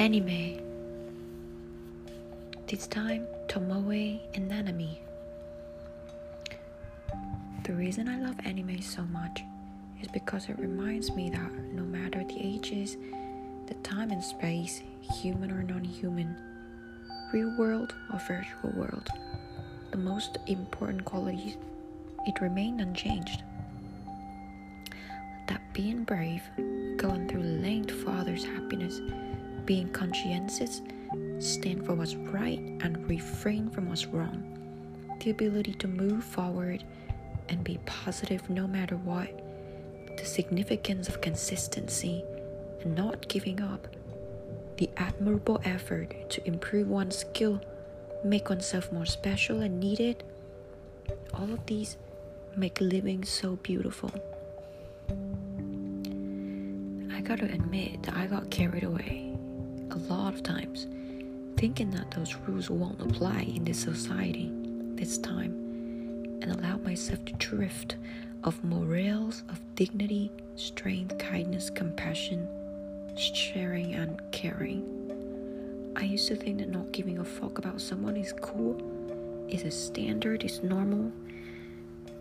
Anime. This time, Tomoe and Nanami. The reason I love anime so much is because it reminds me that no matter the ages, the time and space, human or non human, real world or virtual world, the most important qualities, it remained unchanged. That being brave, going through length for others' happiness, being conscientious, stand for what's right, and refrain from what's wrong. The ability to move forward and be positive no matter what. The significance of consistency and not giving up. The admirable effort to improve one's skill, make oneself more special and needed. All of these make living so beautiful. I gotta admit that I got carried away lot of times, thinking that those rules won't apply in this society this time, and allowed myself to drift of morals of dignity, strength, kindness, compassion, sharing, and caring. I used to think that not giving a fuck about someone is cool, is a standard, is normal,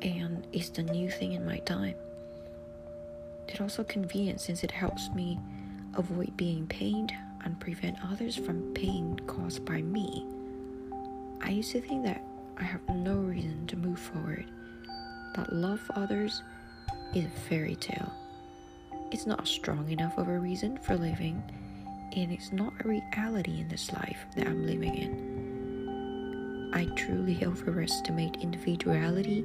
and is the new thing in my time. It's also convenient since it helps me avoid being pained and prevent others from pain caused by me. I used to think that I have no reason to move forward, that love for others is a fairy tale. It's not strong enough of a reason for living, and it's not a reality in this life that I'm living in. I truly overestimate individuality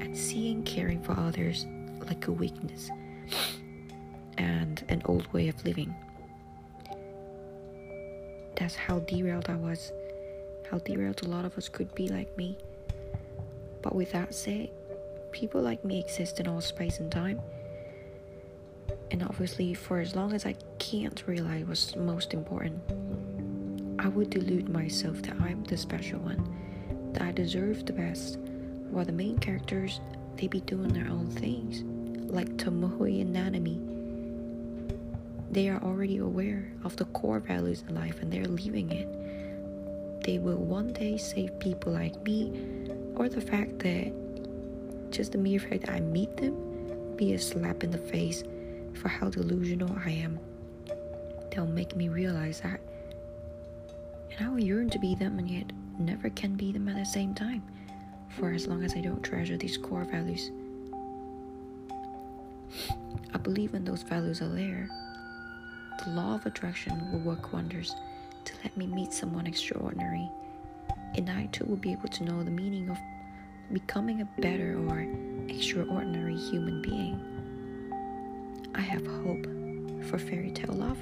and seeing caring for others like a weakness and an old way of living. That's how derailed I was, how derailed a lot of us could be like me. But with that said, people like me exist in all space and time. And obviously, for as long as I can't realize what's most important, I would delude myself that I'm the special one, that I deserve the best, while the main characters, they be doing their own things, like Tomoe and Nanami. They are already aware of the core values in life and they're leaving it. They will one day save people like me, or the fact that just the mere fact that I meet them be a slap in the face for how delusional I am. They'll make me realize that. And I will yearn to be them and yet never can be them at the same time for as long as I don't treasure these core values. I believe when those values are there, the law of attraction will work wonders to let me meet someone extraordinary. And I too will be able to know the meaning of becoming a better or extraordinary human being. I have hope for fairy tale love.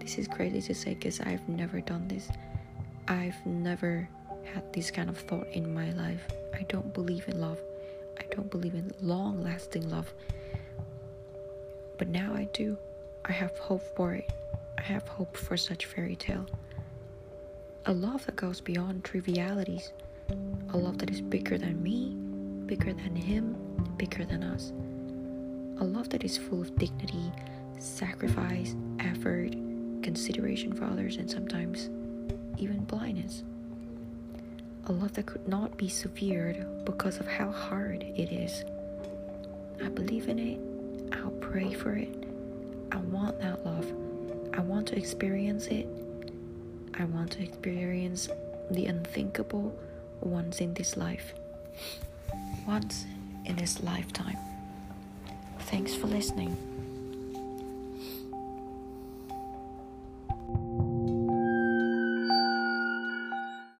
This is crazy to say because I've never done this. I've never had this kind of thought in my life. I don't believe in love. I don't believe in long lasting love. But now I do. I have hope for it. I have hope for such fairy tale. A love that goes beyond trivialities. A love that is bigger than me, bigger than him, bigger than us. A love that is full of dignity, sacrifice, effort, consideration for others, and sometimes even blindness. A love that could not be severed because of how hard it is. I believe in it. I'll pray for it. I want that love. I want to experience it. I want to experience the unthinkable once in this life. Once in this lifetime. Thanks for listening.